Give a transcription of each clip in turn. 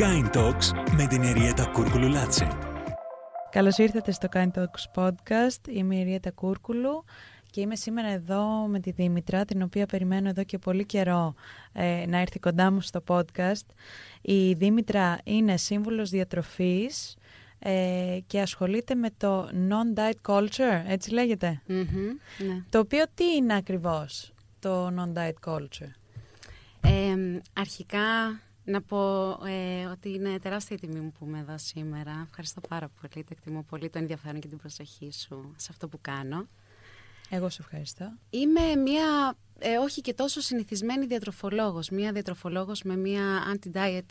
Kind Talks με την Εριέτα Κούρκουλου Λάτσε. Καλώς ήρθατε στο Kind Talks podcast. Είμαι η Εριέτα Κούρκουλου και είμαι σήμερα εδώ με τη Δήμητρα, την οποία περιμένω εδώ και πολύ καιρό ε, να έρθει κοντά μου στο podcast. Η Δήμητρα είναι σύμβουλος διατροφής ε, και ασχολείται με το non-diet culture, έτσι λέγεται; ναι. Το οποίο τι είναι ακριβώς το non-diet culture; Ε, αρχικά να πω ε, ότι είναι τεράστια η τιμή μου που είμαι εδώ σήμερα. Ευχαριστώ πάρα πολύ. Το εκτιμώ πολύ το ενδιαφέρον και την προσοχή σου σε αυτό που κάνω. Εγώ σε ευχαριστώ. Είμαι μία, ε, όχι και τόσο συνηθισμένη διατροφολόγος. Μία διατροφολόγος με μία anti-diet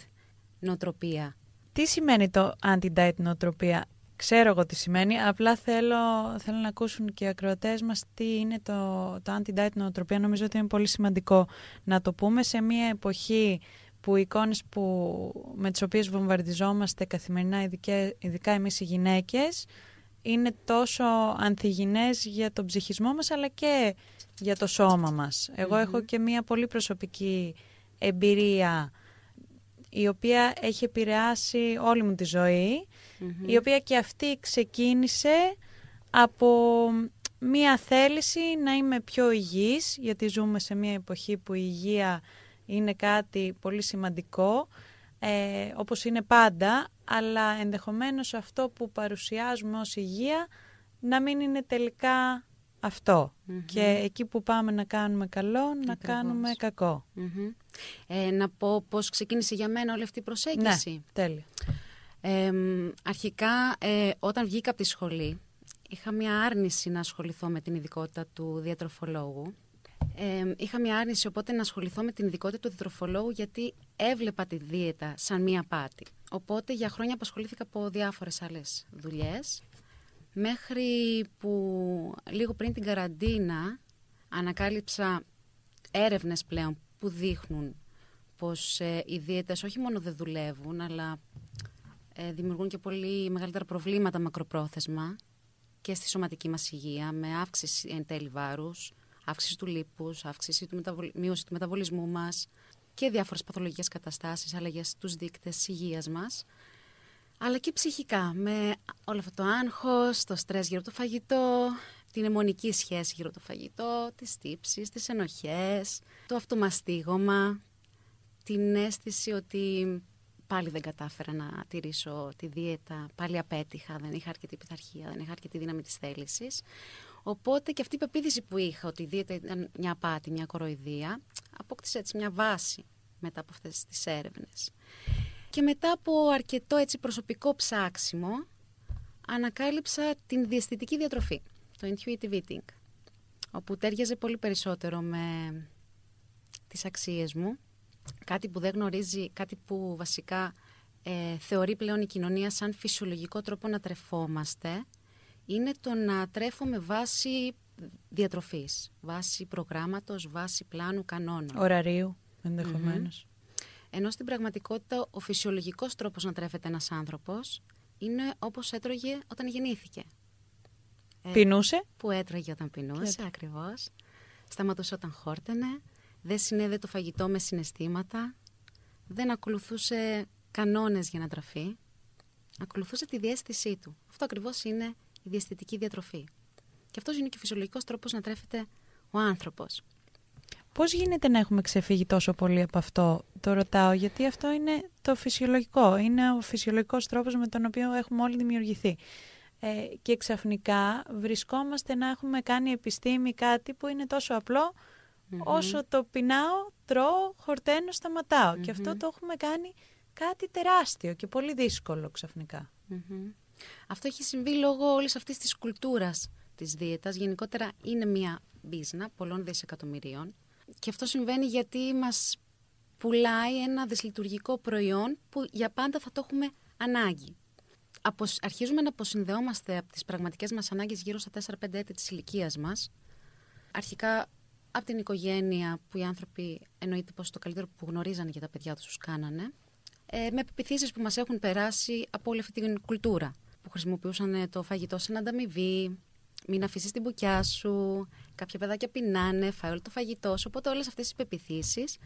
νοοτροπία. Τι σημαίνει το anti-diet νοοτροπία; Ξέρω εγώ τι σημαίνει, απλά θέλω, θέλω να ακούσουν και οι ακροατές μας τι είναι το, το anti-diet νοοτροπία. Νομίζω ότι είναι πολύ σημαντικό να το πούμε σε μια εποχή που οι εικόνες που, με τις οποίες βομβαρδιζόμαστε καθημερινά, ειδικά, ειδικά εμείς οι γυναίκες, είναι τόσο ανθυγινές για τον ψυχισμό μας αλλά και για το σώμα μας. Εγώ έχω και μια πολύ προσωπική εμπειρία η οποία έχει επηρεάσει όλη μου τη ζωή, η οποία και αυτή ξεκίνησε από μία θέληση να είμαι πιο υγιής, γιατί ζούμε σε μία εποχή που η υγεία είναι κάτι πολύ σημαντικό, ε, όπως είναι πάντα, αλλά ενδεχομένως αυτό που παρουσιάζουμε ως υγεία να μην είναι τελικά αυτό. Και εκεί που πάμε να κάνουμε καλό, να κάνουμε κακό. Μμμ. Ε, να πω πώς ξεκίνησε για μένα όλη αυτή η προσέγγιση. Ναι, τέλεια. Ε, μ, αρχικά, ε, όταν βγήκα από τη σχολή, είχα μια άρνηση να ασχοληθώ με την ειδικότητα του διατροφολόγου. Ε, είχα μια άρνηση οπότε να ασχοληθώ με την ειδικότητα του διατροφολόγου γιατί έβλεπα τη δίαιτα σαν μια πάτη. Οπότε για χρόνια απασχολήθηκα από διάφορες άλλες δουλειές μέχρι που λίγο πριν την καραντίνα ανακάλυψα έρευνες πλέον που δείχνουν πως ε, οι δίαιτες όχι μόνο δεν δουλεύουν αλλά ε, δημιουργούν και πολύ μεγαλύτερα προβλήματα μακροπρόθεσμα και στη σωματική μας υγεία με αύξηση εν τέλει βάρους, αύξηση του λίπους, αύξηση του μεταβολ... μείωση του μεταβολισμού μας και διάφορες παθολογικές καταστάσεις, αλλαγές στους δείκτες υγείας μας αλλά και ψυχικά με όλο αυτό το άγχος, το στρες γύρω από το φαγητό, την αιμονική σχέση γύρω από το φαγητό, τις τύψεις, τις ενοχές, το αυτομαστίγωμα, την αίσθηση ότι πάλι δεν κατάφερα να τηρήσω τη δίαιτα, πάλι απέτυχα, δεν είχα αρκετή πειθαρχία, δεν είχα αρκετή δύναμη της θέλησης. Οπότε και αυτή η πεποίθηση που είχα ότι η δίαιτα ήταν μια απάτη, μια κοροϊδία, απόκτησε έτσι μια βάση μετά από αυτές τις έρευνες. Και μετά από αρκετό έτσι προσωπικό ψάξιμο, ανακάλυψα την διαισθητική διατροφή, το intuitive eating, όπου τέριαζε πολύ περισσότερο με τις αξίες μου, κάτι που δεν γνωρίζει, κάτι που βασικά ε, θεωρεί πλέον η κοινωνία σαν φυσιολογικό τρόπο να τρεφόμαστε, είναι το να τρέφουμε βάση διατροφής, βάση προγράμματος, βάση πλάνου κανόνων. Ωραρίου, ενδεχομένως. Ενώ στην πραγματικότητα ο φυσιολογικός τρόπος να τρέφεται ένας άνθρωπος είναι όπως έτρωγε όταν γεννήθηκε. Ε, Πεινούσε; Που έτρωγε όταν πεινούσε, ακριβώς. Σταματούσε όταν χόρτενε. Δεν συνέδε το φαγητό με συναισθήματα. Δεν ακολουθούσε κανόνες για να τραφεί. Ακολουθούσε τη διέστησή του. Αυτό ακριβώς είναι η διαισθητική διατροφή. Και αυτός είναι και ο φυσιολογικός τρόπος να τρέφεται ο άνθρωπος. Πώς γίνεται να έχουμε ξεφύγει τόσο πολύ από αυτό, το ρωτάω, γιατί αυτό είναι το φυσιολογικό, είναι ο φυσιολογικός τρόπος με τον οποίο έχουμε όλοι δημιουργηθεί. Ε, και ξαφνικά βρισκόμαστε να έχουμε κάνει επιστήμη κάτι που είναι τόσο απλό, όσο το πεινάω, τρώω, χορταίνω, σταματάω. Και αυτό το έχουμε κάνει κάτι τεράστιο και πολύ δύσκολο ξαφνικά. Μμμ. Αυτό έχει συμβεί λόγω όλης αυτής της κουλτούρας της δίαιτας. Γενικότερα είναι μια μπίζνα πολλών δισεκατομμυρίων. Και αυτό συμβαίνει γιατί μας πουλάει ένα δυσλειτουργικό προϊόν που για πάντα θα το έχουμε ανάγκη. Αποσ- Αρχίζουμε να αποσυνδεόμαστε από τις πραγματικές μας ανάγκες γύρω στα 4-5 έτη της ηλικίας μας. Αρχικά από την οικογένεια που οι άνθρωποι εννοείται πως το καλύτερο που γνωρίζανε για τα παιδιά τους τους κάνανε. Ε, με επιθύσεις που μας έχουν περάσει από όλη αυτή την κουλτούρα που χρησιμοποιούσαν το φαγητό σαν ανταμοιβή, μην αφήσεις την μπουκιά σου, κάποια παιδάκια πεινάνε, φάει όλο το φαγητό σου. Οπότε όλες αυτές οι πεπιθήσεις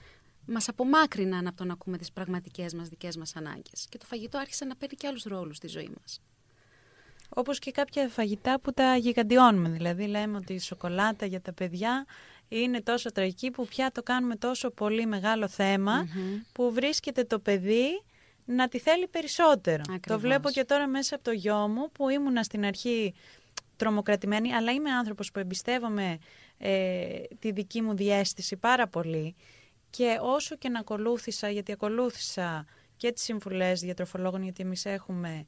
μας απομάκρυναν από το να ακούμε τις πραγματικές μας δικές μας ανάγκες. Και το φαγητό άρχισε να παίρνει και άλλους ρόλους στη ζωή μας. Όπως και κάποια φαγητά που τα γιγαντιώνουμε. Δηλαδή λέμε ότι η σοκολάτα για τα παιδιά είναι τόσο τραγική που πια το κάνουμε τόσο πολύ μεγάλο που βρίσκεται το παιδί να τη θέλει περισσότερο. Το βλέπω και τώρα μέσα από το γιο μου που ήμουνα στην αρχή τρομοκρατημένη, αλλά είμαι άνθρωπος που εμπιστεύομαι ε, τη δική μου διέστηση πάρα πολύ και όσο και να ακολούθησα, γιατί ακολούθησα και τις συμβουλές διατροφολόγων, γιατί εμείς έχουμε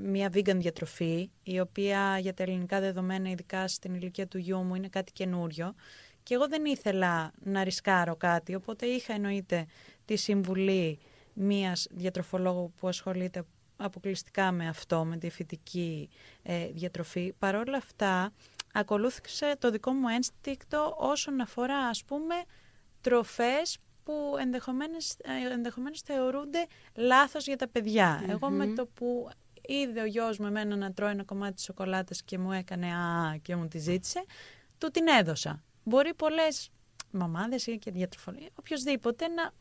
μια vegan διατροφή, η οποία για τα ελληνικά δεδομένα, ειδικά στην ηλικία του γιού μου, είναι κάτι καινούριο. Και εγώ δεν ήθελα να ρισκάρω κάτι, οπότε είχα εννοείται τη συμβουλή μίας διατροφολόγου που ασχολείται αποκλειστικά με αυτό, με τη φυτική ε, διατροφή. Παρ' όλα αυτά, ακολούθησε το δικό μου ένστικτο όσον αφορά, ας πούμε, τροφές που ενδεχομένως, ε, ενδεχομένως θεωρούνται λάθος για τα παιδια Εγώ με το που είδε ο γιος μου εμένα να τρώει ένα κομμάτι της σοκολάτας και μου έκανε α και μου τη ζήτησε, του την έδωσα. Μπορεί πολλές μαμάδες ή και διατροφολοί, οποιοδήποτε, να,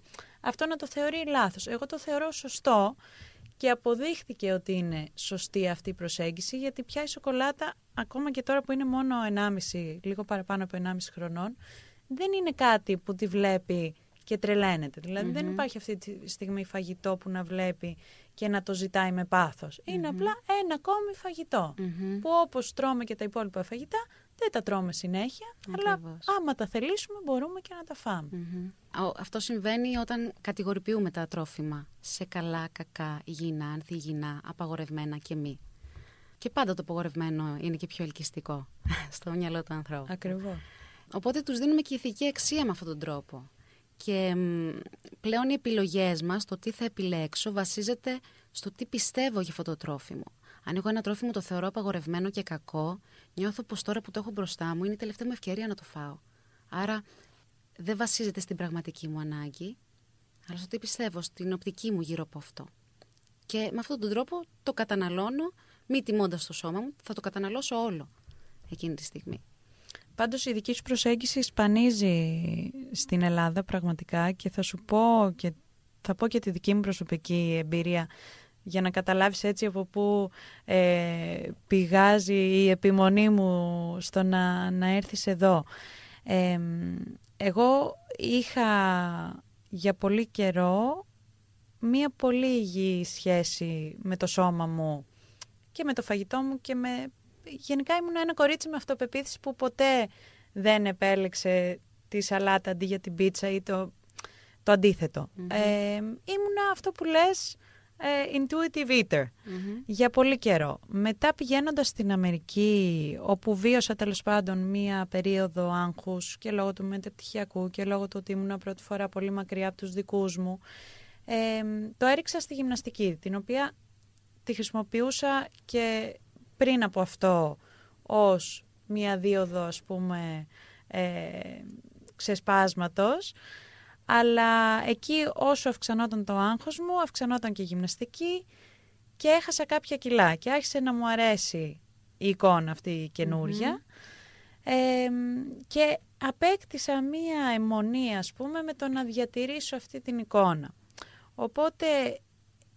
αυτό να το θεωρεί λάθος. Εγώ το θεωρώ σωστό και αποδείχθηκε ότι είναι σωστή αυτή η προσέγγιση, γιατί πια η σοκολάτα, ακόμα και τώρα που είναι μόνο 1,5, λίγο παραπάνω από 1,5 χρονών, δεν είναι κάτι που τη βλέπει και τρελαίνεται. Δηλαδή δεν υπάρχει αυτή τη στιγμή φαγητό που να βλέπει και να το ζητάει με πάθος. Είναι απλά ένα ακόμη φαγητό, που όπως τρώμε και τα υπόλοιπα φαγητά, δεν τα τρώμε συνέχεια, αλλά άμα τα θελήσουμε μπορούμε και να τα φάμε. Αυτό συμβαίνει όταν κατηγορηποιούμε τα τρόφιμα σε καλά, κακά, υγιεινά, ανθυγιεινά, απαγορευμένα και μη. Και πάντα το απαγορευμένο είναι και πιο ελκυστικό στο μυαλό του ανθρώπου. Ακριβώς. Οπότε τους δίνουμε και ηθική αξία με αυτόν τον τρόπο. Και πλέον οι επιλογές μας, το τι θα επιλέξω, βασίζεται στο τι πιστεύω για αυτό το τρόφιμο. Αν εγώ ένα τρόφιμο το θεωρώ απαγορευμένο και κακό, νιώθω πως τώρα που το έχω μπροστά μου είναι η τελευταία μου ευκαιρία να το φάω. Άρα δεν βασίζεται στην πραγματική μου ανάγκη, αλλά στο τι πιστεύω, στην οπτική μου γύρω από αυτό. Και με αυτόν τον τρόπο το καταναλώνω, μη τιμώντας το σώμα μου, θα το καταναλώσω όλο εκείνη τη στιγμή. Πάντως η δική σου προσέγγιση σπανίζει στην Ελλάδα πραγματικά και θα σου πω και θα πω και τη δική μου προσωπική εμπειρία για να καταλάβεις έτσι από πού ε, πηγάζει η επιμονή μου στο να, να έρθεις εδώ. εγώ είχα για πολύ καιρό μία πολύ υγιή σχέση με το σώμα μου και με το φαγητό μου και με... Γενικά ήμουν ένα κορίτσι με αυτοπεποίθηση που ποτέ δεν επέλεξε τη σαλάτα αντί για την πίτσα ή το, το αντιθετο ήμουνα αυτό που λες ε, intuitive eater για πολύ καιρό. Μετά πηγαίνοντας στην Αμερική, όπου βίωσα τέλος πάντων μία περίοδο άγχους και λόγω του μετεπτυχιακού και λόγω του ότι ήμουν πρώτη φορά πολύ μακριά από τους δικούς μου, ε, το έριξα στη γυμναστική, την οποία τη χρησιμοποιούσα και πριν από αυτό ως μία δίωδο ας πούμε ε, ξεσπάσματος αλλά εκεί όσο αυξανόταν το άγχος μου, αυξανόταν και η γυμναστική και έχασα κάποια κιλά και άρχισε να μου αρέσει η εικόνα αυτή η καινούρια. και απέκτησα μία αιμονή, ας πούμε, με το να διατηρήσω αυτή την εικόνα. Οπότε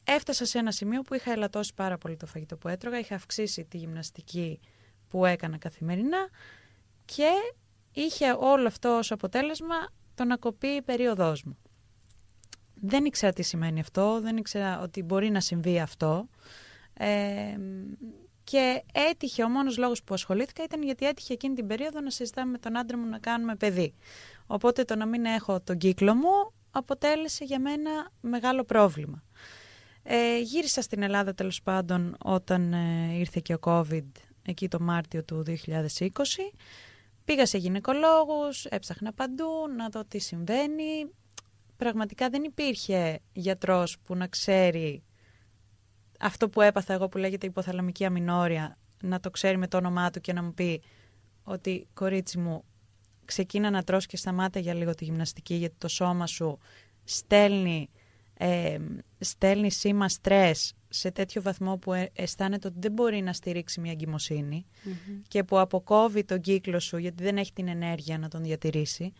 έφτασα σε ένα σημείο που είχα ελαττώσει πάρα πολύ το φαγητό που έτρωγα, είχα αυξήσει τη γυμναστική που έκανα καθημερινά και είχε όλο αυτό ως αποτέλεσμα το να κοπεί η περίοδός μου. Δεν ήξερα τι σημαίνει αυτό, δεν ήξερα ότι μπορεί να συμβεί αυτό. Ε, και έτυχε, ο μόνος λόγος που ασχολήθηκα ήταν γιατί έτυχε εκείνη την περίοδο να συζητάμε με τον άντρα μου να κάνουμε παιδί. Οπότε το να μην έχω τον κύκλο μου αποτέλεσε για μένα μεγάλο πρόβλημα. Ε, γύρισα στην Ελλάδα τέλος πάντων όταν ε, ήρθε και ο COVID εκεί το Μάρτιο του 2020 Πήγα σε γυναικολόγους, έψαχνα παντού να δω τι συμβαίνει. Πραγματικά δεν υπήρχε γιατρός που να ξέρει αυτό που έπαθα εγώ που λέγεται υποθαλαμική αμινόρια, να το ξέρει με το όνομά του και να μου πει ότι κορίτσι μου ξεκίνα να τρως και σταμάτα για λίγο τη γυμναστική γιατί το σώμα σου στέλνει, ε, στέλνει σήμα στρες σε τέτοιο βαθμό που ε, αισθάνεται ότι δεν μπορεί να στηρίξει μια εγκυμοσυνη και που αποκόβει τον κύκλο σου γιατί δεν έχει την ενέργεια να τον διατηρήσει.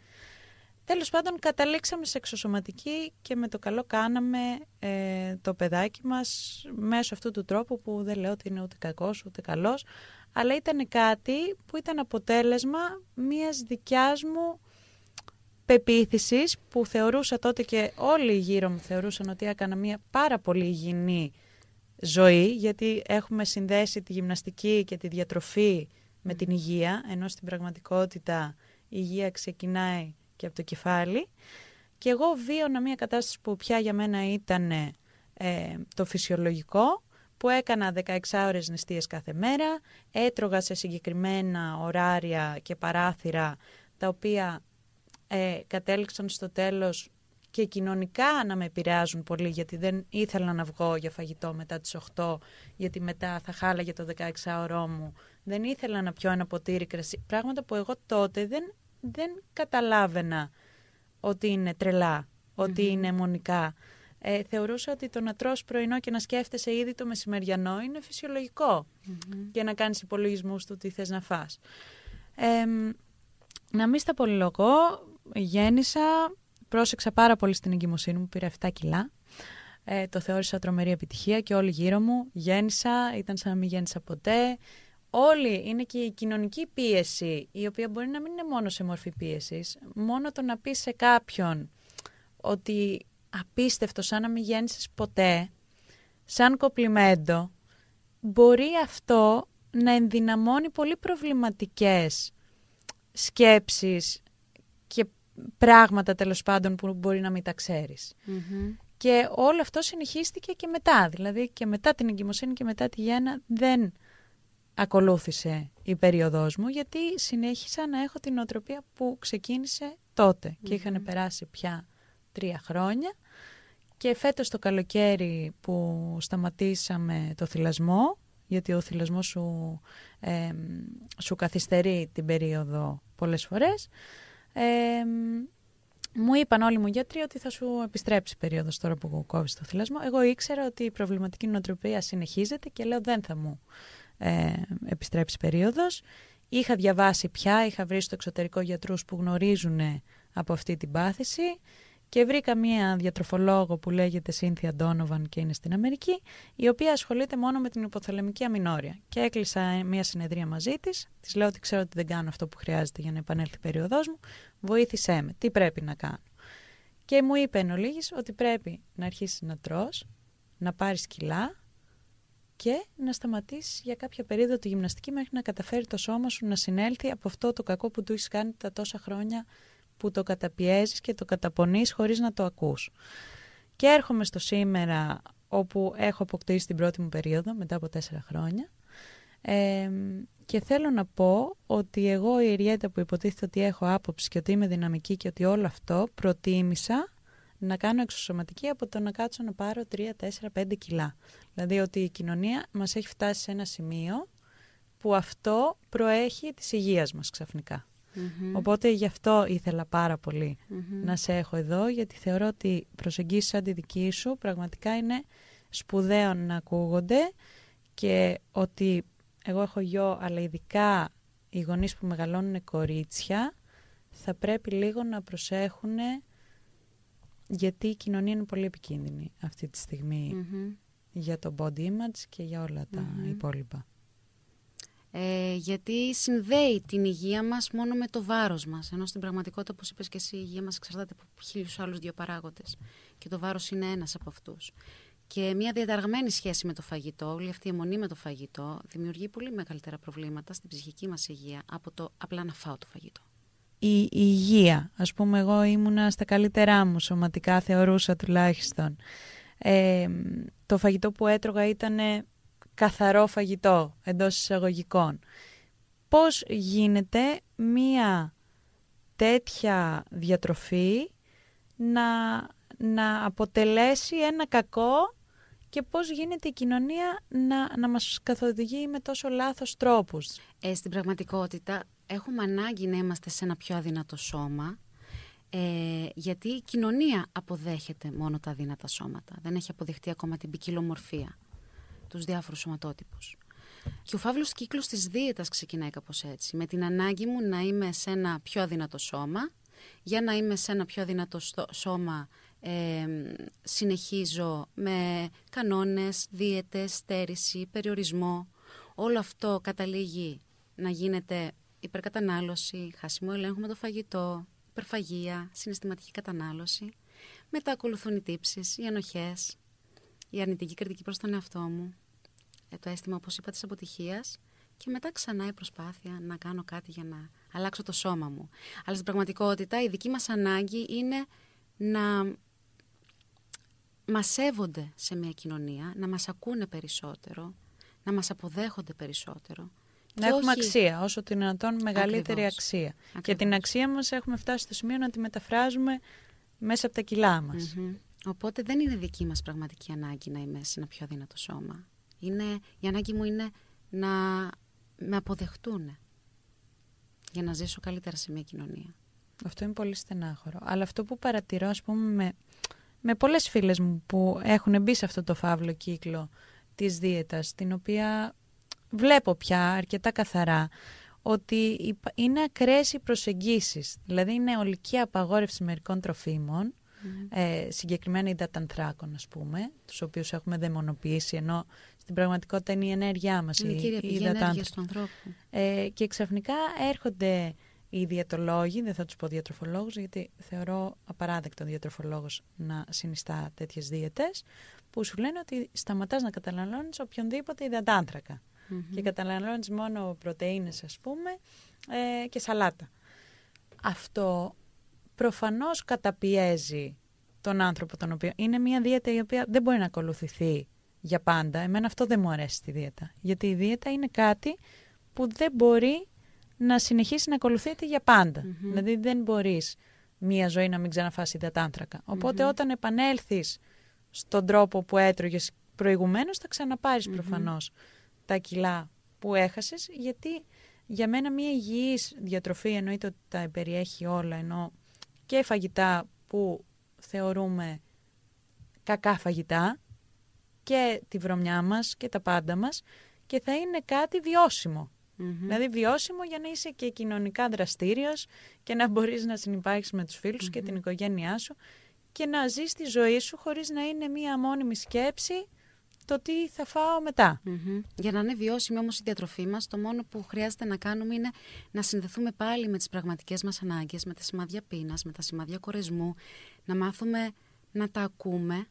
τέλος πάντων καταλήξαμε σε εξωσωματική και με το καλό κάναμε ε, το παιδάκι μας μέσω αυτού του τρόπου που δεν λέω ότι είναι ούτε κακός ούτε καλός, αλλά ήταν κάτι που ήταν αποτέλεσμα μιας δικιάς μου πεποίθησης που θεωρούσα τότε και όλοι γύρω μου θεωρούσαν ότι έκανα μια πάρα πολύ υγιεινή ζωή γιατί έχουμε συνδέσει τη γυμναστική και τη διατροφή με την υγεία ενώ στην πραγματικότητα η υγεία ξεκινάει και από το κεφάλι. Και εγώ βίωνα μια κατάσταση που πια για μένα ήταν ε, το φυσιολογικό που έκανα 16 ώρες νηστείες κάθε μέρα, έτρωγα σε συγκεκριμένα ωράρια και παράθυρα τα οποία ε, κατέληξαν στο τέλος και κοινωνικά να με επηρεάζουν πολύ γιατί δεν ήθελα να βγω για φαγητό μετά τις 8 γιατί μετά θα χάλαγε το 16ωρό μου. Δεν ήθελα να πιω ένα ποτήρι κρασί. Πράγματα που εγώ τότε δεν, δεν καταλάβαινα ότι είναι τρελά, είναι μονικά. Ε, θεωρούσα ότι το να τρως πρωινό και να σκέφτεσαι ήδη το μεσημεριανό είναι και να κάνεις υπολογισμούς του τι θες να φας. Ε, να μην στα πολυλογώ, γέννησα, πρόσεξα πάρα πολύ στην εγκυμοσύνη μου, πήρα 7 κιλά. Ε, το θεώρησα τρομερή επιτυχία και όλοι γύρω μου γέννησα, ήταν σαν να μην γέννησα ποτέ. Όλοι είναι και η κοινωνική πίεση, η οποία μπορεί να μην είναι μόνο σε μορφή πίεσης. Μόνο το να πεις σε κάποιον ότι απίστευτο σαν να μην γέννησες ποτέ, σαν κοπλιμέντο, μπορεί αυτό να ενδυναμώνει πολύ προβληματικές σκέψεις και πράγματα τέλος πάντων που μπορεί να μην τα ξερεις Και όλο αυτό συνεχίστηκε και μετά. Δηλαδή και μετά την εγκυμοσύνη και μετά τη γέννα δεν ακολούθησε η περίοδός μου γιατί συνέχισα να έχω την οτροπία που ξεκίνησε και είχαν περάσει πια τρία χρόνια και φέτος το καλοκαίρι που σταματήσαμε το θυλασμό γιατί ο θυλασμός σου, σου καθυστερεί την περίοδο πολλές φορές. Μου είπαν όλοι μου γιατροί ότι θα σου επιστρέψει η περίοδος τώρα που κόβεις το θυλασμό. Εγώ ήξερα ότι η προβληματική νοοτροπία συνεχίζεται και λέω δεν θα μου ε, επιστρέψει περίοδος. Είχα διαβάσει πια, είχα βρει στο εξωτερικό γιατρούς που γνωρίζουν από αυτή την πάθηση και βρήκα μία διατροφολόγο που λέγεται Σύνθια Ντόνοβαν και είναι στην Αμερική, η οποία ασχολείται μόνο με την υποθελεμική αμινόρια. Και έκλεισα μία συνεδρία μαζί της. Της λέω ότι ξέρω ότι δεν κάνω αυτό που χρειάζεται για να επανέλθει η περίοδός μου. Βοήθησέ με. Τι πρέπει να κάνω. Και μου είπε εν ολίγης ότι πρέπει να αρχίσεις να τρως, να πάρεις κιλά και να σταματήσεις για κάποια περίοδο τη γυμναστική μέχρι να καταφέρει το σώμα σου να συνέλθει από αυτό το κακό που του έχεις κάνει τα τόσα χρόνια που το καταπιέζεις και το καταπονείς χωρίς να το ακούς. Και έρχομαι στο σήμερα όπου έχω αποκτήσει την πρώτη μου περίοδο μετά από τέσσερα χρόνια και θέλω να πω ότι εγώ η Ριέτα που υποτίθεται ότι έχω άποψη και ότι είμαι δυναμική και ότι όλο αυτό προτίμησα να κάνω εξωσωματική από το να κάτσω να πάρω 3, 4, 5 κιλά. Δηλαδή ότι η κοινωνία μας έχει φτάσει σε ένα σημείο που αυτό προέχει της υγείας μας ξαφνικά. Οπότε γι' αυτό ήθελα πάρα να σε έχω εδώ, γιατί θεωρώ ότι προσεγγίσεις σαν τη δική σου πραγματικά είναι σπουδαίο να ακούγονται και ότι εγώ έχω γιο, αλλά ειδικά οι γονείς που μεγαλώνουν κορίτσια, θα πρέπει λίγο να προσέχουν γιατί η κοινωνία είναι πολύ επικίνδυνη αυτή τη στιγμη για το body image και για όλα τα υπόλοιπα. Ε, γιατί συνδέει την υγεία μας μόνο με το βάρος μας. Ενώ στην πραγματικότητα, όπως είπες και εσύ, η υγεία μας εξαρτάται από χίλιους άλλους δύο παράγοντες. Και το βάρος είναι ένας από αυτούς. Και μια διαταραγμένη σχέση με το φαγητό, όλη αυτή η αιμονή με το φαγητό, δημιουργεί πολύ μεγαλύτερα προβλήματα στην ψυχική μας υγεία από το απλά να φάω το φαγητό. Η, η υγεία, ας πούμε εγώ ήμουνα στα καλύτερά μου σωματικά, θεωρούσα τουλάχιστον. Ε, το φαγητό που έτρωγα ήταν καθαρό φαγητό εντός εισαγωγικών. Πώς γίνεται μία τέτοια διατροφή να, να αποτελέσει ένα κακό και πώς γίνεται η κοινωνία να, να μας καθοδηγεί με τόσο λάθος τρόπους; Ε, στην πραγματικότητα έχουμε ανάγκη να είμαστε σε ένα πιο αδύνατο σώμα ε, γιατί η κοινωνία αποδέχεται μόνο τα αδύνατα σώματα. Δεν έχει αποδεχτεί ακόμα την ποικιλομορφία τους διάφορους σωματότυπους. Και ο φαύλος κύκλος της δίαιτας ξεκινάει κάπως έτσι, με την ανάγκη μου να είμαι σε ένα πιο αδύνατο σώμα για να είμαι σε ένα πιο δυνατό σώμα ε, συνεχίζω με κανόνες, δίαιτες, στέρηση, περιορισμό. Όλο αυτό καταλήγει να γίνεται υπερκατανάλωση, χάσιμο ελέγχου με το φαγητό, υπερφαγία, συναισθηματική κατανάλωση. Μετά ακολουθούν οι τύψεις, οι ανοχές, η αρνητική κριτική προς τον εαυτό μου, ε, το αίσθημα, όπως είπα, της αποτυχίας και μετά ξανά η προσπάθεια να κάνω κάτι για να αλλάξω το σώμα μου. Αλλά στην πραγματικότητα η δική μας ανάγκη είναι να μας σέβονται σε μια κοινωνία, να μας ακούνε περισσότερο, να μας αποδέχονται περισσότερο. Να έχουμε αξία, όσο την δυνατόν μεγαλύτερη αξία. Και την αξία μας έχουμε φτάσει στο σημείο να τη μεταφράζουμε μέσα από τα κιλά μας. Οπότε δεν είναι δική μας πραγματική ανάγκη να είμαι σε ένα πιο αδύνατο σώμα. Είναι, η ανάγκη μου είναι να με αποδεχτούν για να ζήσω καλύτερα σε μια κοινωνία. Αυτό είναι πολύ στενάχωρο. Αλλά αυτό που παρατηρώ, ας πούμε, με, με πολλές φίλες μου που έχουν μπει σε αυτό το φαύλο κύκλο της δίαιτας, την οποία βλέπω πια αρκετά καθαρά, ότι είναι ακραίες οι προσεγγίσεις. Δηλαδή είναι ολική απαγόρευση μερικών τροφίμων, ε, συγκεκριμένα υδατανθράκων ας πούμε, τους οποίους έχουμε δαιμονοποιήσει, ενώ στην πραγματικότητα είναι η ενέργειά μας. Είναι η κύρια πηγή ενέργειας του ανθρώπου. Ε, και ξαφνικά έρχονται οι διατολόγοι, δεν θα τους πω διατροφολόγους, γιατί θεωρώ απαράδεκτο διατροφολόγος να συνιστά τέτοιες δίαιτες, που σου λένε ότι σταματάς να καταναλώνεις οποιονδήποτε υδατάνθρακα. Και καταναλώνεις μόνο πρωτεΐνες, ας πούμε, ε, και σαλάτα. Αυτό προφανώς καταπιέζει τον άνθρωπο τον οποίο... Είναι μια δίαιτα η οποία δεν μπορεί να ακολουθηθεί για πάντα. Εμένα αυτό δεν μου αρέσει τη δίαιτα. Γιατί η δίαιτα είναι κάτι που δεν μπορεί να συνεχίσει να ακολουθείται για πάντα. Δηλαδή δεν μπορείς μία ζωή να μην ξαναφάσει υδατάνθρακα. όταν επανέλθεις στον τρόπο που έτρωγες προηγουμένως θα ξαναπάρεις προφανώς τα κιλά που έχασες γιατί για μένα μία υγιής διατροφή εννοείται ότι τα περιέχει όλα ενώ και φαγητά που θεωρούμε κακά φαγητά και τη βρωμιά μας και τα πάντα μας και θα είναι κάτι βιώσιμο. Δηλαδή βιώσιμο για να είσαι και κοινωνικά δραστήριος και να μπορείς να συνεπάρχεις με τους φιλους και την οικογένειά σου και να ζεις τη ζωή σου χωρίς να είναι μία μόνιμη σκέψη το τι θα φάω Για να είναι βιώσιμη όμως η διατροφή μας, το μόνο που χρειάζεται να κάνουμε είναι να συνδεθούμε πάλι με τις πραγματικές μας ανάγκες, με τα σημάδια πείνας, με τα σημάδια κορεσμού, να μάθουμε να τα ακούμε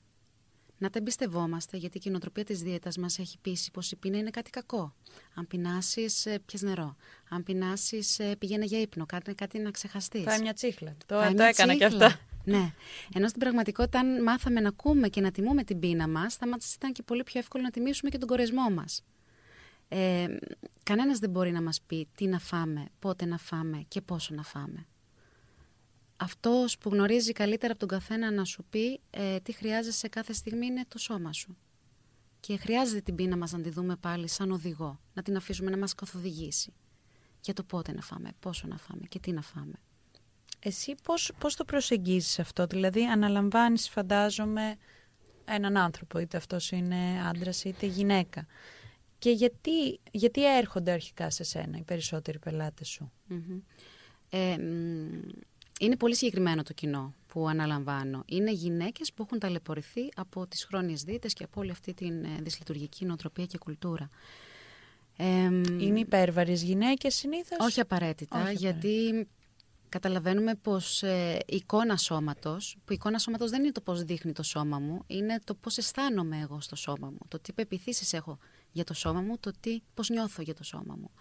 να τα εμπιστευόμαστε, γιατί η κοινοτροπία της δίαιτας μας έχει πείσει πως η πείνα είναι κάτι κακό. Αν πεινάσεις, ε, πιες νερό. Αν πεινάσεις, ε, πηγαίνει για ύπνο. Κάτι, κάτι να ξεχαστείς. Φάει μια τσίχλα. Το, το έκανα κι αυτό. Ναι. Ενώ στην πραγματικότητα, αν μάθαμε να ακούμε και να τιμούμε την πείνα μας, θα μας ήταν και πολύ πιο εύκολο να τιμήσουμε και τον κορεσμό μας. Ε, κανένας δεν μπορεί να μας πει τι να φάμε, πότε να φάμε και πόσο να φάμε αυτός που γνωρίζει καλύτερα από τον καθένα να σου πει ε, τι χρειάζεσαι κάθε στιγμή είναι το σώμα σου. Και χρειάζεται την πείνα μας να τη δούμε πάλι σαν οδηγό, να την αφήσουμε να μας καθοδηγήσει για το πότε να φάμε, πόσο να φάμε και τι να φάμε. Εσύ πώς, πώς το προσεγγίζεις αυτό, δηλαδή αναλαμβάνεις φαντάζομαι έναν άνθρωπο, είτε αυτός είναι άντρας είτε γυναίκα. Και γιατί, γιατί έρχονται αρχικά σε σένα οι περισσότεροι πελάτες σου; Ε, είναι πολύ συγκεκριμένο το κοινό που αναλαμβάνω. Είναι γυναίκες που έχουν ταλαιπωρηθεί από τις χρόνιες δίτες και από όλη αυτή την ε, δυσλειτουργική νοοτροπία και κουλτούρα. είναι υπέρβαρες γυναίκες συνήθως; Όχι απαραίτητα, γιατί καταλαβαίνουμε πως ε, η εικόνα σώματος, που η εικόνα σώματος δεν είναι το πώς δείχνει το σώμα μου, είναι το πώς αισθάνομαι εγώ στο σώμα μου, το τι πεπιθήσεις έχω για το σώμα μου, το τι, πώς νιώθω για το σώμα μου.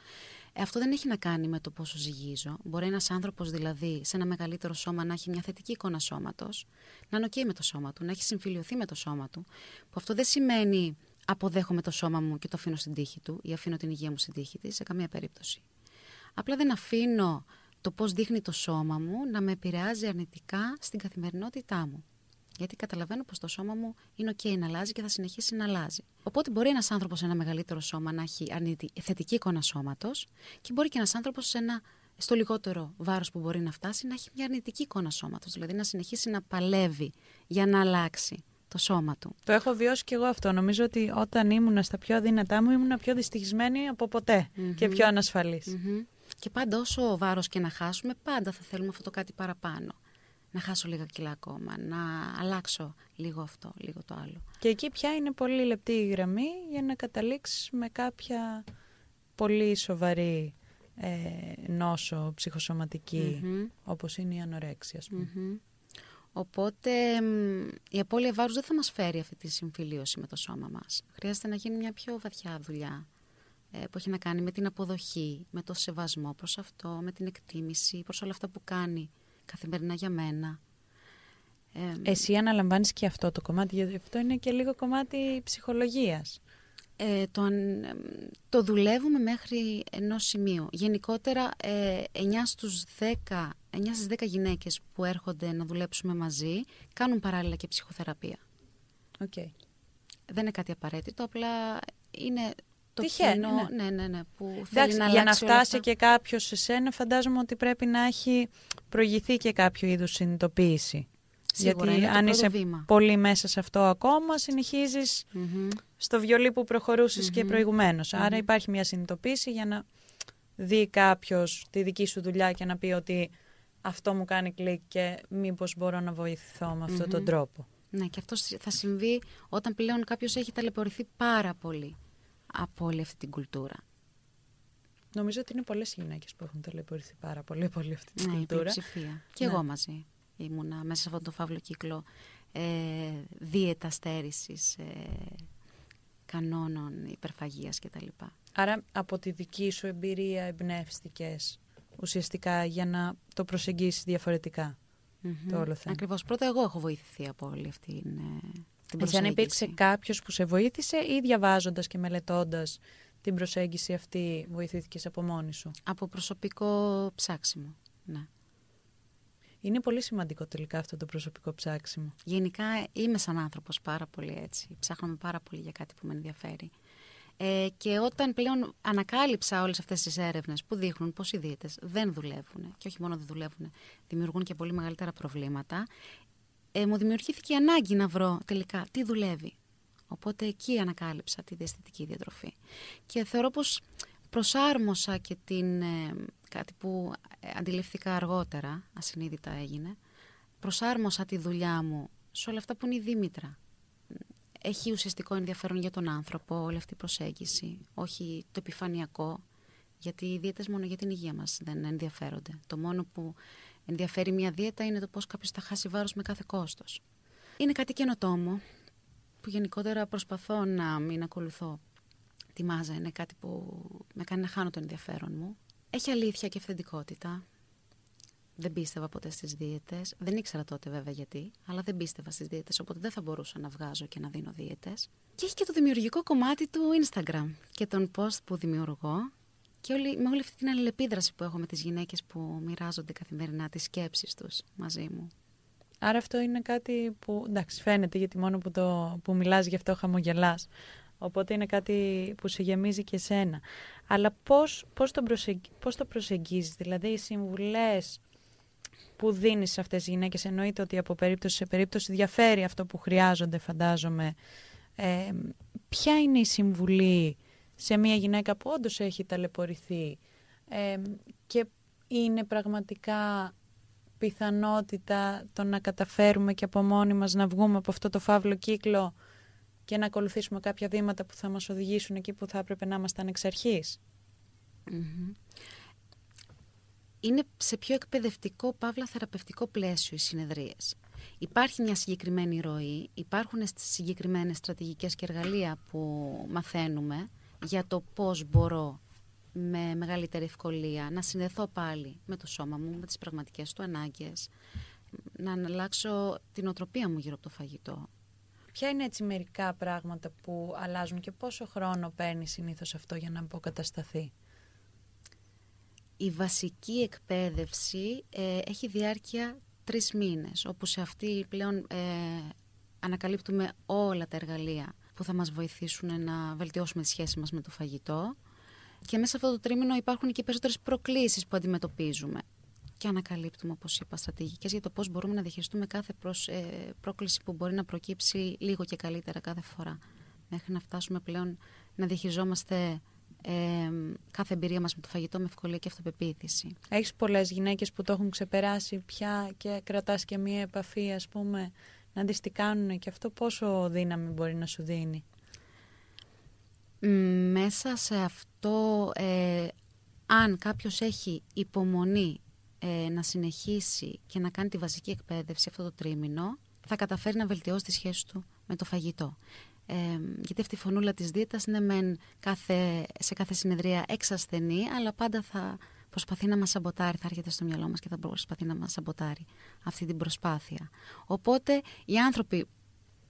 Ε, αυτό δεν έχει να κάνει με το πόσο ζυγίζω. Μπορεί ένας άνθρωπος δηλαδή σε ένα μεγαλύτερο σώμα να έχει μια θετική εικόνα σώματος, να νοκεί με το σώμα του, να έχει συμφιλειωθεί με το σώμα του. Που αυτό δεν σημαίνει αποδέχομαι το σώμα μου και το αφήνω στην τύχη του ή αφήνω την υγεία μου στην τύχη της, σε καμία περίπτωση. Απλά δεν αφήνω το πώς δείχνει το σώμα μου να με επηρεάζει αρνητικά στην καθημερινότητά μου. Γιατί καταλαβαίνω πως το σώμα μου είναι OK να αλλάζει και θα συνεχίσει να αλλάζει. Οπότε μπορεί ένας άνθρωπος σε ένα μεγαλύτερο σώμα να έχει θετική εικόνα σώματος και μπορεί και ένας άνθρωπος σε ένα στο λιγότερο βάρος που μπορεί να φτάσει να έχει μια αρνητική εικόνα σώματος. Δηλαδή να συνεχίσει να παλεύει για να αλλάξει το σώμα του. Το έχω βιώσει και εγώ αυτό. Νομίζω ότι όταν ήμουν στα πιο αδύνατά μου ήμουν πιο δυστυχισμένη από και πιο ανασφαλής. Και πάντα όσο βάρος και να χάσουμε, πάντα θα θέλουμε αυτό το κάτι παραπάνω. Να χάσω λίγα κιλά ακόμα, να αλλάξω λίγο αυτό, λίγο το άλλο. Και εκεί πια είναι πολύ λεπτή η γραμμή για να καταλήξεις με κάποια πολύ σοβαρή ε, νόσο ψυχοσωματική, όπως είναι η ανορέξια, ας πούμε. Οπότε η απώλεια βάρους δεν θα μας φέρει αυτή τη συμφιλίωση με το σώμα μας. Χρειάζεται να γίνει μια πιο βαθιά δουλειά ε, που έχει να κάνει με την αποδοχή, με το σεβασμό προς αυτό, με την εκτίμηση, προς όλα αυτά που κάνει καθημερινά για μένα. Ε, Εσύ αναλαμβάνεις και αυτό το κομμάτι, γιατί αυτό είναι και λίγο κομμάτι ψυχολογίας. Ε, το, το δουλεύουμε μέχρι ενός σημείου. Γενικότερα, ε, 9 στους 10, 9 στις 10 γυναίκες που έρχονται να δουλέψουμε μαζί κάνουν παράλληλα και ψυχοθεραπεία. Okay. Δεν είναι κάτι απαραίτητο, απλά είναι το Τυχαίνει, κοινό, ναι. ναι, ναι, ναι, που θέλει Εντάξει, να για να αλλάξει όλα φτάσει αυτά. και κάποιος σε σένα, φαντάζομαι ότι πρέπει να έχει προηγηθεί και κάποιο είδους συνειδητοποίηση. Σίγουρα, Γιατί είναι το αν πρώτο είσαι βήμα. πολύ μέσα σε αυτό ακόμα, συνεχίζεις Μμμ. στο βιολί που προχωρουσες και προηγουμένως. Άρα υπάρχει μια συνειδητοποίηση για να δει κάποιος τη δική σου δουλειά και να πει ότι αυτό μου κάνει κλικ και μήπως μπορώ να βοηθηθώ με αυτόν τον τρόπο. Ναι, και αυτό θα συμβεί όταν πλέον κάποιος έχει ταλαιπωρηθεί πάρα πολύ από όλη αυτή την κουλτούρα. Νομίζω ότι είναι πολλές γυναίκες που έχουν ταλαιπωρηθεί πάρα πολύ από όλη αυτή τη Ναι, η κουλτούρα. πλειοψηφία. Και Ναι. εγώ μαζί ήμουνα μέσα σε αυτόν τον φαύλο κύκλο ε, δίαιτα στέρησης, ε, κανόνων υπερφαγίας κτλ. Άρα από τη δική σου εμπειρία εμπνεύστηκες ουσιαστικά για να το προσεγγίσεις διαφορετικά το όλο θέμα; Ακριβώς. Πρώτα εγώ έχω βοηθηθεί από όλη αυτή την, ε, την Έτσι, αν προσέγγιση. υπήρξε κάποιος που σε βοήθησε ή διαβάζοντας και μελετώντας την προσέγγιση αυτή βοηθήθηκες από μόνη σου; Από προσωπικό ψάξιμο. Ναι. Είναι πολύ σημαντικό τελικά αυτό το προσωπικό ψάξιμο. Γενικά είμαι σαν άνθρωπος πάρα πολύ έτσι. Ψάχνω πάρα πολύ για κάτι που με ενδιαφέρει. Ε, και όταν πλέον ανακάλυψα όλες αυτές τις έρευνες που δείχνουν πως οι δίαιτες δεν δουλεύουν και όχι μόνο δεν δουλεύουν, δημιουργούν και πολύ μεγαλύτερα προβλήματα, ε, μου δημιουργήθηκε η ανάγκη να βρω τελικά τι δουλεύει. Οπότε εκεί ανακάλυψα τη διαισθητική διατροφή. Και θεωρώ πως προσάρμοσα και την, ε, κάτι που ε, αντιληφθήκα αργότερα, ασυνείδητα έγινε, προσάρμοσα τη δουλειά μου σε όλα αυτά που είναι η Δήμητρα. Έχει ουσιαστικό ενδιαφέρον για τον άνθρωπο όλη αυτή η προσέγγιση, όχι το επιφανειακό, γιατί οι δίαιτες μόνο για την υγεία μας δεν ενδιαφέρονται. Το μόνο που ενδιαφέρει μια δίαιτα είναι το πώς κάποιος θα χάσει βάρος με κάθε κόστος. Είναι κάτι καινοτόμο, που γενικότερα προσπαθώ να μην ακολουθώ τη μάζα. Είναι κάτι που με κάνει να χάνω το ενδιαφέρον μου. Έχει αλήθεια και αυθεντικότητα. Δεν πίστευα ποτέ στις δίαιτες. Δεν ήξερα τότε βέβαια γιατί, αλλά δεν πίστευα στις δίαιτες, οπότε δεν θα μπορούσα να βγάζω και να δίνω δίαιτες. Και έχει και το δημιουργικό κομμάτι του Instagram και τον post που δημιουργώ και όλη, με όλη αυτή την αλληλεπίδραση που έχω με τις γυναίκες που μοιράζονται καθημερινά τις σκέψεις τους μαζί μου. Άρα αυτό είναι κάτι που, εντάξει, φαίνεται γιατί μόνο που, το, που μιλάς γι' αυτό χαμογελάς. Οπότε είναι κάτι που σε γεμίζει και σένα. Αλλά πώς, πώς, το, προσεγγ, πώς το προσεγγίζεις, δηλαδή οι συμβουλές που δίνεις σε αυτές τις γυναίκες εννοείται ότι από περίπτωση σε περίπτωση διαφέρει αυτό που χρειάζονται φαντάζομαι. Ε, ποια είναι η συμβουλή σε μια γυναίκα που όντως έχει ταλαιπωρηθεί ε, και είναι πραγματικά πιθανότητα το να καταφέρουμε και από μόνοι μας να βγούμε από αυτό το φαύλο κύκλο και να ακολουθήσουμε κάποια βήματα που θα μας οδηγήσουν εκεί που θα έπρεπε να ήμασταν εξ αρχής; Είναι σε πιο εκπαιδευτικό, παύλα θεραπευτικό πλαίσιο οι συνεδρίες. Υπάρχει μια συγκεκριμένη ροή, υπάρχουν συγκεκριμένες στρατηγικές και εργαλεία που μαθαίνουμε για το πώς μπορώ με μεγαλύτερη ευκολία να συνδεθώ πάλι με το σώμα μου, με τις πραγματικές του ανάγκες, να αλλάξω την οτροπία μου γύρω από το φαγητό. Ποια είναι έτσι μερικά πράγματα που αλλάζουν και πόσο χρόνο παίρνει συνήθως αυτό για να αποκατασταθεί; Η βασική εκπαίδευση ε, έχει διάρκεια τρεις μήνες, όπου σε αυτή πλέον ε, ανακαλύπτουμε όλα τα εργαλεία που θα μας βοηθήσουν να βελτιώσουμε τη σχέση μας με το φαγητό. Και μέσα σε αυτό το τρίμηνο υπάρχουν και περισσότερες προκλήσεις που αντιμετωπίζουμε. Και ανακαλύπτουμε, όπως είπα, στρατηγικές για το πώς μπορούμε να διαχειριστούμε κάθε προς, ε, πρόκληση που μπορεί να προκύψει λίγο και καλύτερα κάθε φορά. Μέχρι να φτάσουμε πλέον να διαχειριζόμαστε ε, κάθε εμπειρία μας με το φαγητό με ευκολία και αυτοπεποίθηση. Έχεις πολλές γυναίκες που το έχουν ξεπεράσει πια και κρατάς και μία επαφή, ας πούμε, να δεις τι κάνουν και αυτό πόσο δύναμη μπορεί να σου δίνει. Μέσα σε αυτό, ε, αν κάποιος έχει υπομονή ε, να συνεχίσει και να κάνει τη βασική εκπαίδευση αυτό το τρίμηνο, θα καταφέρει να βελτιώσει τη σχέση του με το φαγητό. Ε, γιατί αυτή η φωνούλα της δίτας είναι μεν κάθε, σε κάθε συνεδρία εξασθενή, αλλά πάντα θα προσπαθεί να μας σαμποτάρει, θα έρχεται στο μυαλό μας και θα προσπαθεί να μας σαμποτάρει αυτή την προσπάθεια. Οπότε οι άνθρωποι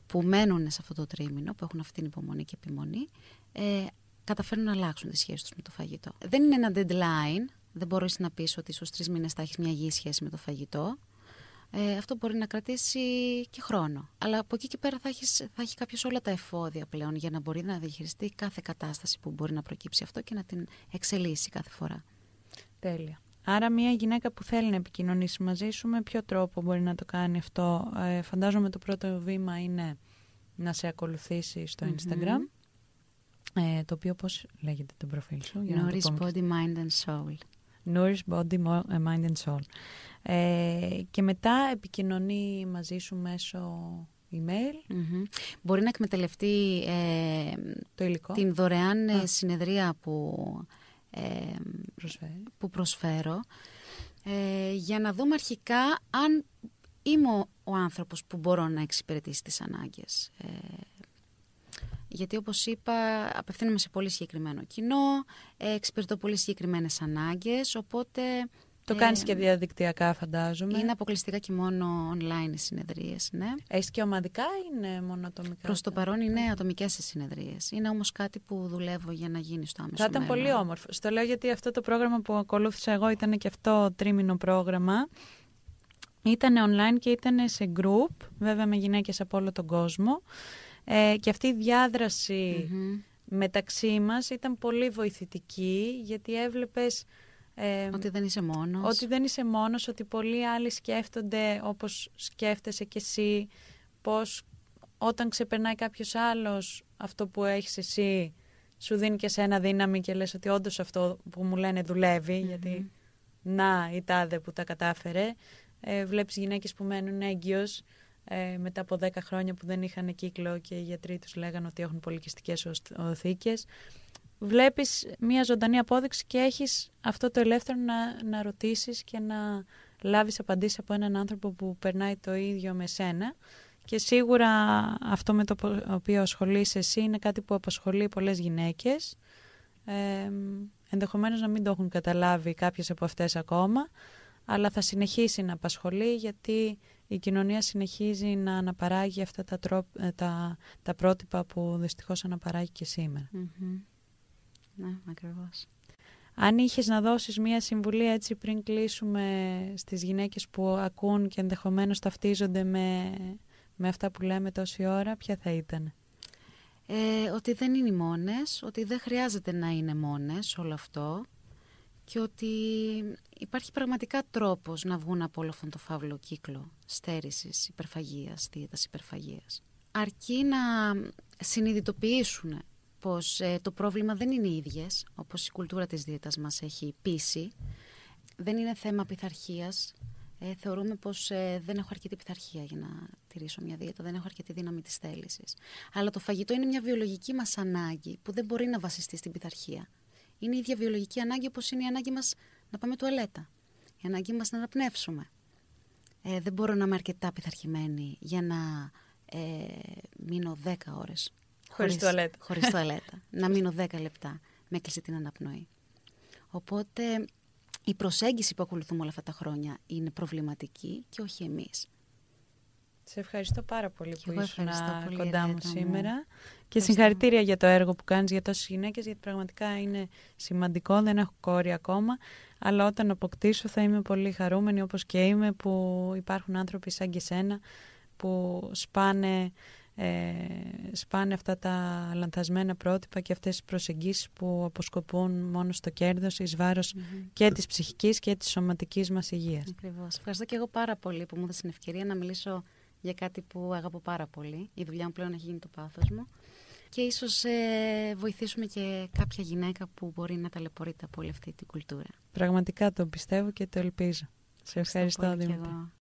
που μένουν σε αυτό το τρίμηνο, που έχουν αυτή την υπομονή και επιμονή, ε, καταφέρουν να αλλάξουν τη σχέση τους με το φαγητό. Δεν είναι ένα deadline, δεν μπορείς να πεις ότι στους τρεις μήνες θα έχεις μια υγιή σχέση με το φαγητό. Ε, αυτό μπορεί να κρατήσει και χρόνο. Αλλά από εκεί και πέρα θα, έχεις, θα έχει κάποιος όλα τα εφόδια πλέον για να μπορεί να διαχειριστεί κάθε κατάσταση που μπορεί να προκύψει αυτό και να την εξελίσσει κάθε φορά. Τέλεια. Άρα μια γυναίκα που θέλει να επικοινωνήσει μαζί σου, με ποιο τρόπο μπορεί να το κάνει αυτό; Ε, φαντάζομαι το πρώτο βήμα είναι να σε ακολουθήσει στο Instagram. Ε, το οποίο πώς λέγεται το προφίλ σου. Nourish Body, Mind and Soul. Nourish Body, Mind and Soul. Ε, και μετά επικοινωνεί μαζί σου μέσω email. Μπορεί να εκμεταλλευτεί ε, το υλικό. την δωρεάν ε, συνεδρία που, ε, που προσφέρω ε, για να δούμε αρχικά αν είμαι ο, ο άνθρωπος που μπορώ να εξυπηρετήσει τις ανάγκες. Ε, γιατί όπως είπα απευθύνομαι σε πολύ συγκεκριμένο κοινό, εξυπηρετώ πολύ συγκεκριμένες ανάγκες, οπότε το κάνεις ε, και διαδικτυακά φαντάζομαι. Είναι αποκλειστικά και μόνο online οι συνεδρίες, ναι. Έχεις και ομαδικά ή είναι μόνο ατομικά; Προς το παρόν είναι ατομικές οι συνεδρίες. Είναι όμως κάτι που δουλεύω για να γίνει στο άμεσο Θα ήταν πολύ όμορφο. Στο λέω γιατί αυτό το πρόγραμμα που ακολούθησα εγώ ήταν και αυτό τρίμηνο πρόγραμμα. Ήταν online και ήταν σε group, βέβαια με γυναίκες από όλο τον κόσμο. Ε, και αυτή η διαδραση μεταξύ μας ήταν πολύ βοηθητική γιατί έβλεπες ότι δεν είσαι μόνος. Ότι δεν είσαι μόνος, ότι πολλοί άλλοι σκέφτονται όπως σκέφτεσαι κι εσύ, πως όταν ξεπερνάει κάποιος άλλος αυτό που έχεις εσύ, σου δίνει και σε ένα δύναμη και λες ότι όντως αυτό που μου λένε γιατί να η τάδε που τα κατάφερε. Ε, βλέπεις γυναίκες που μένουν έγκυος ε, μετά από 10 χρόνια που δεν είχαν κύκλο και οι γιατροί τους λέγανε ότι έχουν πολυκιστικές οθήκες βλέπεις μια ζωντανή απόδειξη και έχεις αυτό το ελεύθερο να, να ρωτήσεις και να λάβεις απαντήσεις από έναν άνθρωπο που περνάει το ίδιο με σένα. Και σίγουρα αυτό με το οποίο ασχολείσαι εσύ είναι κάτι που απασχολεί πολλές γυναίκες. Ε, ενδεχομένως να μην το έχουν καταλάβει κάποιες από αυτές ακόμα, αλλά θα συνεχίσει να απασχολεί γιατί η κοινωνία συνεχίζει να αναπαράγει αυτά τα, ε, τα, τα πρότυπα που δυστυχώς αναπαράγει και σημερα ναι, ακριβώς. Αν είχες να δώσεις μία συμβουλή έτσι πριν κλείσουμε στις γυναίκες που ακούν και ενδεχομένως ταυτίζονται με, με αυτά που λέμε τόση ώρα, ποια θα ήταν; Ε, ότι δεν είναι μόνες, ότι δεν χρειάζεται να είναι μόνες όλο αυτό και ότι υπάρχει πραγματικά τρόπος να βγουν από όλο αυτόν το φαύλο κύκλο στέρησης, υπερφαγίας, δίαιτας υπερφαγίας. Αρκεί να συνειδητοποιήσουν πως ε, το πρόβλημα δεν είναι οι ίδιες, όπως η κουλτούρα της δίαιτας μας έχει πείσει. Δεν είναι θέμα πειθαρχίας. Ε, θεωρούμε πως ε, δεν έχω αρκετή πειθαρχία για να τηρήσω μια δίαιτα, δεν έχω αρκετή δύναμη της θέλησης. Αλλά το φαγητό είναι μια βιολογική μας ανάγκη που δεν μπορεί να βασιστεί στην πειθαρχία. Είναι η ίδια βιολογική ανάγκη όπως είναι η ανάγκη μας να πάμε τουαλέτα, η ανάγκη μας να αναπνεύσουμε. Ε, δεν μπορώ να είμαι αρκετά πειθαρχημένη για να ε, μείνω 10 ώρες Χωρίς, τουαλέτα. Χωρίς τουαλέτα. να μείνω 10 λεπτά με κλείσει την αναπνοή. Οπότε η προσέγγιση που ακολουθούμε όλα αυτά τα χρόνια είναι προβληματική και όχι εμείς. Σε ευχαριστώ πάρα πολύ που ήσουν κοντά μου σήμερα. Και συγχαρητήρια για το έργο που κάνεις για τόσες γυναίκες, γιατί πραγματικά είναι σημαντικό, δεν έχω κόρη ακόμα, αλλά όταν αποκτήσω θα είμαι πολύ χαρούμενη, όπως και είμαι, που υπάρχουν άνθρωποι σαν και σένα, που σπάνε ε, σπάνε αυτά τα λανθασμένα πρότυπα και αυτές τις προσεγγίσεις που αποσκοπούν μόνο στο κέρδος εις βαρος και της ψυχικής και της σωματικής μας υγείας. Ακριβώς. Ευχαριστώ και εγώ πάρα πολύ που μου έδωσες την ευκαιρία να μιλήσω για κάτι που αγαπώ πάρα πολύ. Η δουλειά μου πλέον έχει γίνει το πάθος μου. και ίσως ε, βοηθήσουμε και κάποια γυναίκα που μπορεί να ταλαιπωρείται από όλη αυτή την κουλτούρα. Πραγματικά το πιστεύω και το ελπίζω. Σε ευχαριστώ, πολύ κι Δήμητρα. εγώ.